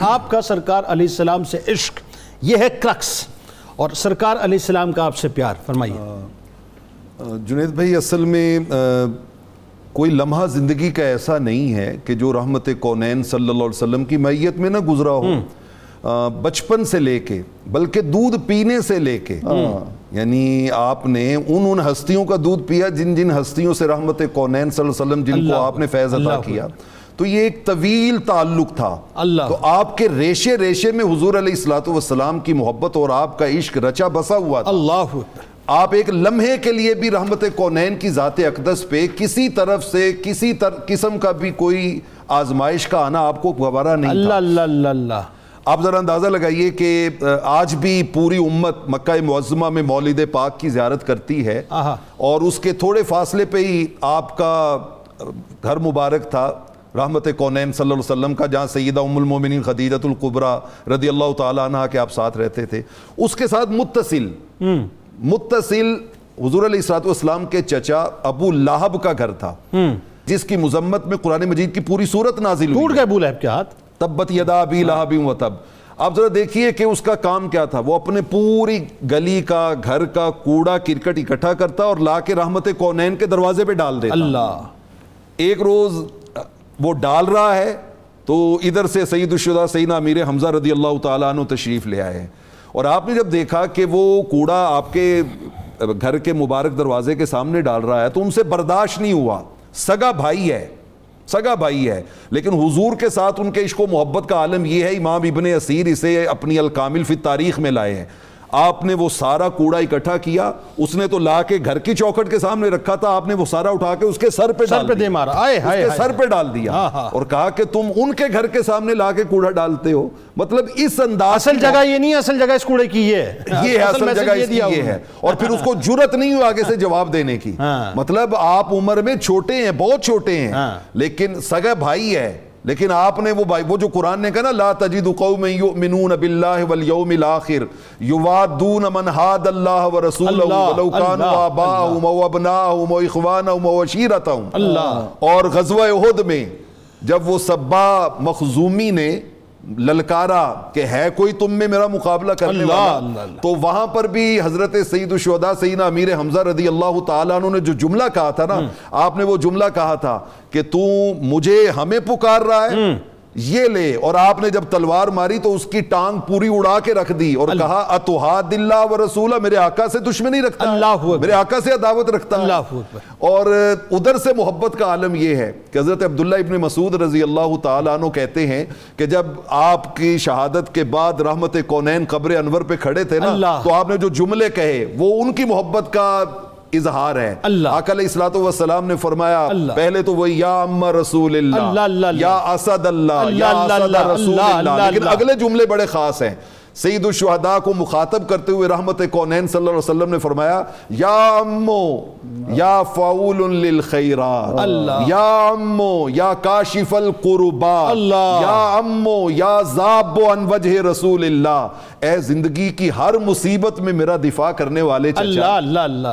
آپ کا سرکار علیہ السلام سے عشق یہ ہے کرکس۔ اور سرکار علیہ السلام کا آپ سے پیار فرمائیے۔ جنید بھائی اصل میں کوئی لمحہ زندگی کا ایسا نہیں ہے کہ جو رحمت کونین صلی اللہ علیہ وسلم کی میت میں نہ گزرا ہو۔ بچپن سے لے کے بلکہ دودھ پینے سے لے کے۔ یعنی آپ نے ان ان ہستیوں کا دودھ پیا جن جن ہستیوں سے رحمت کونین صلی اللہ علیہ وسلم جن کو آپ نے فیض عطا کیا۔ تو یہ ایک طویل تعلق تھا اللہ. تو آپ کے ریشے ریشے میں حضور علیہ السلام کی محبت اور آپ کا عشق رچا بسا ہوا تھا. اللہ آپ ایک لمحے کے لیے بھی رحمت کونین کی ذات اقدس پہ کسی طرف سے کسی قسم کا بھی کوئی آزمائش کا آنا آپ کو گوارا نہیں اللہ تھا. اللہ اللہ اللہ آپ ذرا اندازہ لگائیے کہ آج بھی پوری امت مکہ معظمہ میں مولد پاک کی زیارت کرتی ہے اور اس کے تھوڑے فاصلے پہ ہی آپ کا گھر مبارک تھا رحمت کونین صلی اللہ علیہ وسلم کا جہاں سیدہ ام المومنین خدیجت القبرہ رضی اللہ تعالیٰ عنہ کے آپ ساتھ رہتے تھے اس کے ساتھ متصل متصل حضور علیہ السلام کے چچا ابو لہب کا گھر تھا۔ جس کی مذمت میں قرآن مجید کی پوری صورت نازل ہوئی۔ ٹوٹ گئے بول کے ہاتھ۔ تبت یدا ابی لہب و تب۔ آپ ذرا دیکھیے کہ اس کا کام کیا تھا۔ وہ اپنے پوری گلی کا گھر کا کوڑا کرکٹ اکٹھا کرتا اور لا کے رحمت کونین کے دروازے پہ ڈال دیتا۔ اللہ۔ ایک روز وہ ڈال رہا ہے تو ادھر سے سید الشدہ سیدنا امیر حمزہ رضی اللہ تعالیٰ عنہ تشریف لے آئے اور آپ نے جب دیکھا کہ وہ کوڑا آپ کے گھر کے مبارک دروازے کے سامنے ڈال رہا ہے تو ان سے برداشت نہیں ہوا۔ سگا بھائی ہے، سگا بھائی ہے۔ لیکن حضور کے ساتھ ان کے عشق و محبت کا عالم یہ ہے، امام ابن اسیر اسے اپنی الکامل فی تاریخ میں لائے ہیں۔ آپ نے وہ سارا کوڑا اکٹھا کیا اس نے تو لا کے گھر کی چوکٹ کے سامنے رکھا تھا آپ نے وہ سارا اٹھا کے اس کے سر پہ سر پہ دے مارا۔ آئے اس کے سر پہ ڈال دیا۔ اور کہا کہ تم ان کے گھر کے سامنے لا کے کوڑا ڈالتے ہو۔ مطلب اس انداز اصل جگہ یہ نہیں اصل جگہ اس کوڑے کی یہ یہ ہے اصل جگہ اس کی یہ ہے۔ اور پھر اس کو جرت نہیں ہو آگے سے جواب دینے کی۔ مطلب آپ عمر میں چھوٹے ہیں بہت چھوٹے ہیں لیکن سگا بھائی ہے۔ لیکن آپ نے وہ بھائی وہ جو قرآن نے کہا نا لا تجد قوم یؤمنون باللہ والیوم الاخر یوادون من حاد اللہ ورسولہ ولو کانوا آباءهم و ابناءهم و اخوانهم و عشیرتهم۔ اور غزوہ احد میں جب وہ سبا مخزومی نے للکارا کہ ہے کوئی تم میں میرا مقابلہ کرنے والا؟ تو وہاں پر بھی حضرت سید الشہداء سیدنا امیر حمزہ رضی اللہ تعالیٰ عنہ نے جو جملہ کہا تھا نا آپ نے وہ جملہ کہا تھا کہ تو مجھے ہمیں پکار رہا ہے یہ لے اور آپ نے جب تلوار ماری تو اس کی ٹانگ پوری اڑا کے رکھ دی اور کہا اتحاد اللہ و رسولہ. میرے آقا سے دشمنی رکھتا ہے۔ میرے آقا سے عداوت رکھتا ہے۔ اور ادھر سے محبت کا عالم یہ ہے کہ حضرت عبداللہ ابن مسعود رضی اللہ تعالیٰ عنہ کہتے ہیں کہ جب آپ کی شہادت کے بعد رحمت کونین قبر انور پہ کھڑے تھے نا تو آپ نے جو جملے کہے وہ ان کی محبت کا اظہار ہے۔ آقا علیہ السلام نے فرمایا پہلے تو وہ یا اما رسول اللہ یا اسد اللہ یا اسد رسول اللہ۔ لیکن اگلے جملے بڑے خاص ہیں۔ سید الشہداء کو مخاطب کرتے ہوئے رحمت کونین صلی اللہ علیہ وسلم نے فرمایا یا امو یا فاول للخیرات یا امو یا کاشف القربات یا امو یا زاب عن وجہ رسول اللہ۔ اے زندگی کی ہر مصیبت میں میرا دفاع کرنے والے چچا۔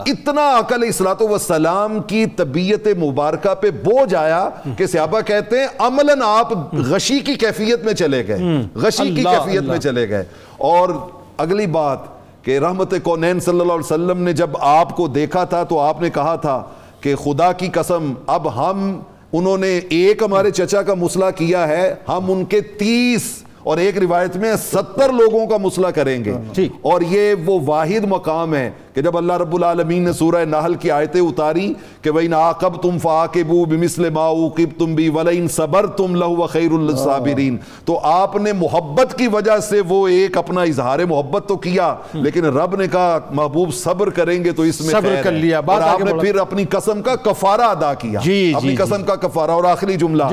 اتنا عقل اصلاۃ والسلام کی طبیعت مبارکہ پہ بوجھ آیا کہ صحابہ کہتے ہیں عملاً آپ غشی کی کیفیت میں چلے گئے۔ غشی کی کیفیت میں چلے گئے۔ اور اگلی بات کہ رحمت کونین صلی اللہ علیہ وسلم نے جب آپ کو دیکھا تھا تو آپ نے کہا تھا کہ خدا کی قسم اب ہم انہوں نے ایک ہمارے چچا کا مسئلہ کیا ہے ہم ان کے تیس اور ایک روایت میں ستر لوگوں کا مسئلہ کریں گے۔ اور یہ وہ واحد مقام ہے کہ جب اللہ رب العالمین نے سورہ نحل کی آیتیں اتاری کہ وَإِنْ عَاقَبْتُمْ فَعَاقِبُوا بِمِثْلِ مَا عُوقِبْتُمْ بِي وَلَئِنْ صَبَرْتُمْ لَهُ وَخَيْرُ الصَّابِرِينَ تو آپ نے محبت کی وجہ سے وہ ایک اپنا اظہار محبت تو کیا لیکن رب نے کہا محبوب صبر کریں گے تو اس میں صبر کر لیا اور آپ نے پھر اپنی قسم کا کفارہ ادا کیا۔ اپنی قسم کا کفارہ اور آخری جملہ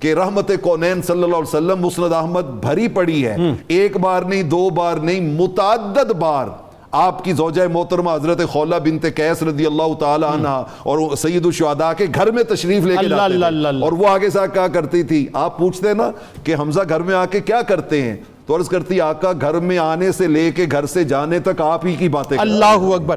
کہ رحمت کونین صلی اللہ علیہ وسلم مسند احمد بھری پڑی ہے۔ ایک بار نہیں دو بار نہیں متعدد بار آپ کی زوجہ محترمہ حضرت خولہ بنت قیس رضی اللہ تعالی عنہ اور سید الشہداء کے گھر میں تشریف لے کے جاتے تھے۔ اور وہ آگے سے کیا کرتی تھی آپ پوچھتے نا کہ حمزہ گھر میں آ کے کیا کرتے ہیں؟ تو عرض کرتی آقا گھر میں آنے سے لے کے گھر سے جانے تک آپ ہی کی باتیں اللہ اکبر۔